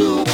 Zoom.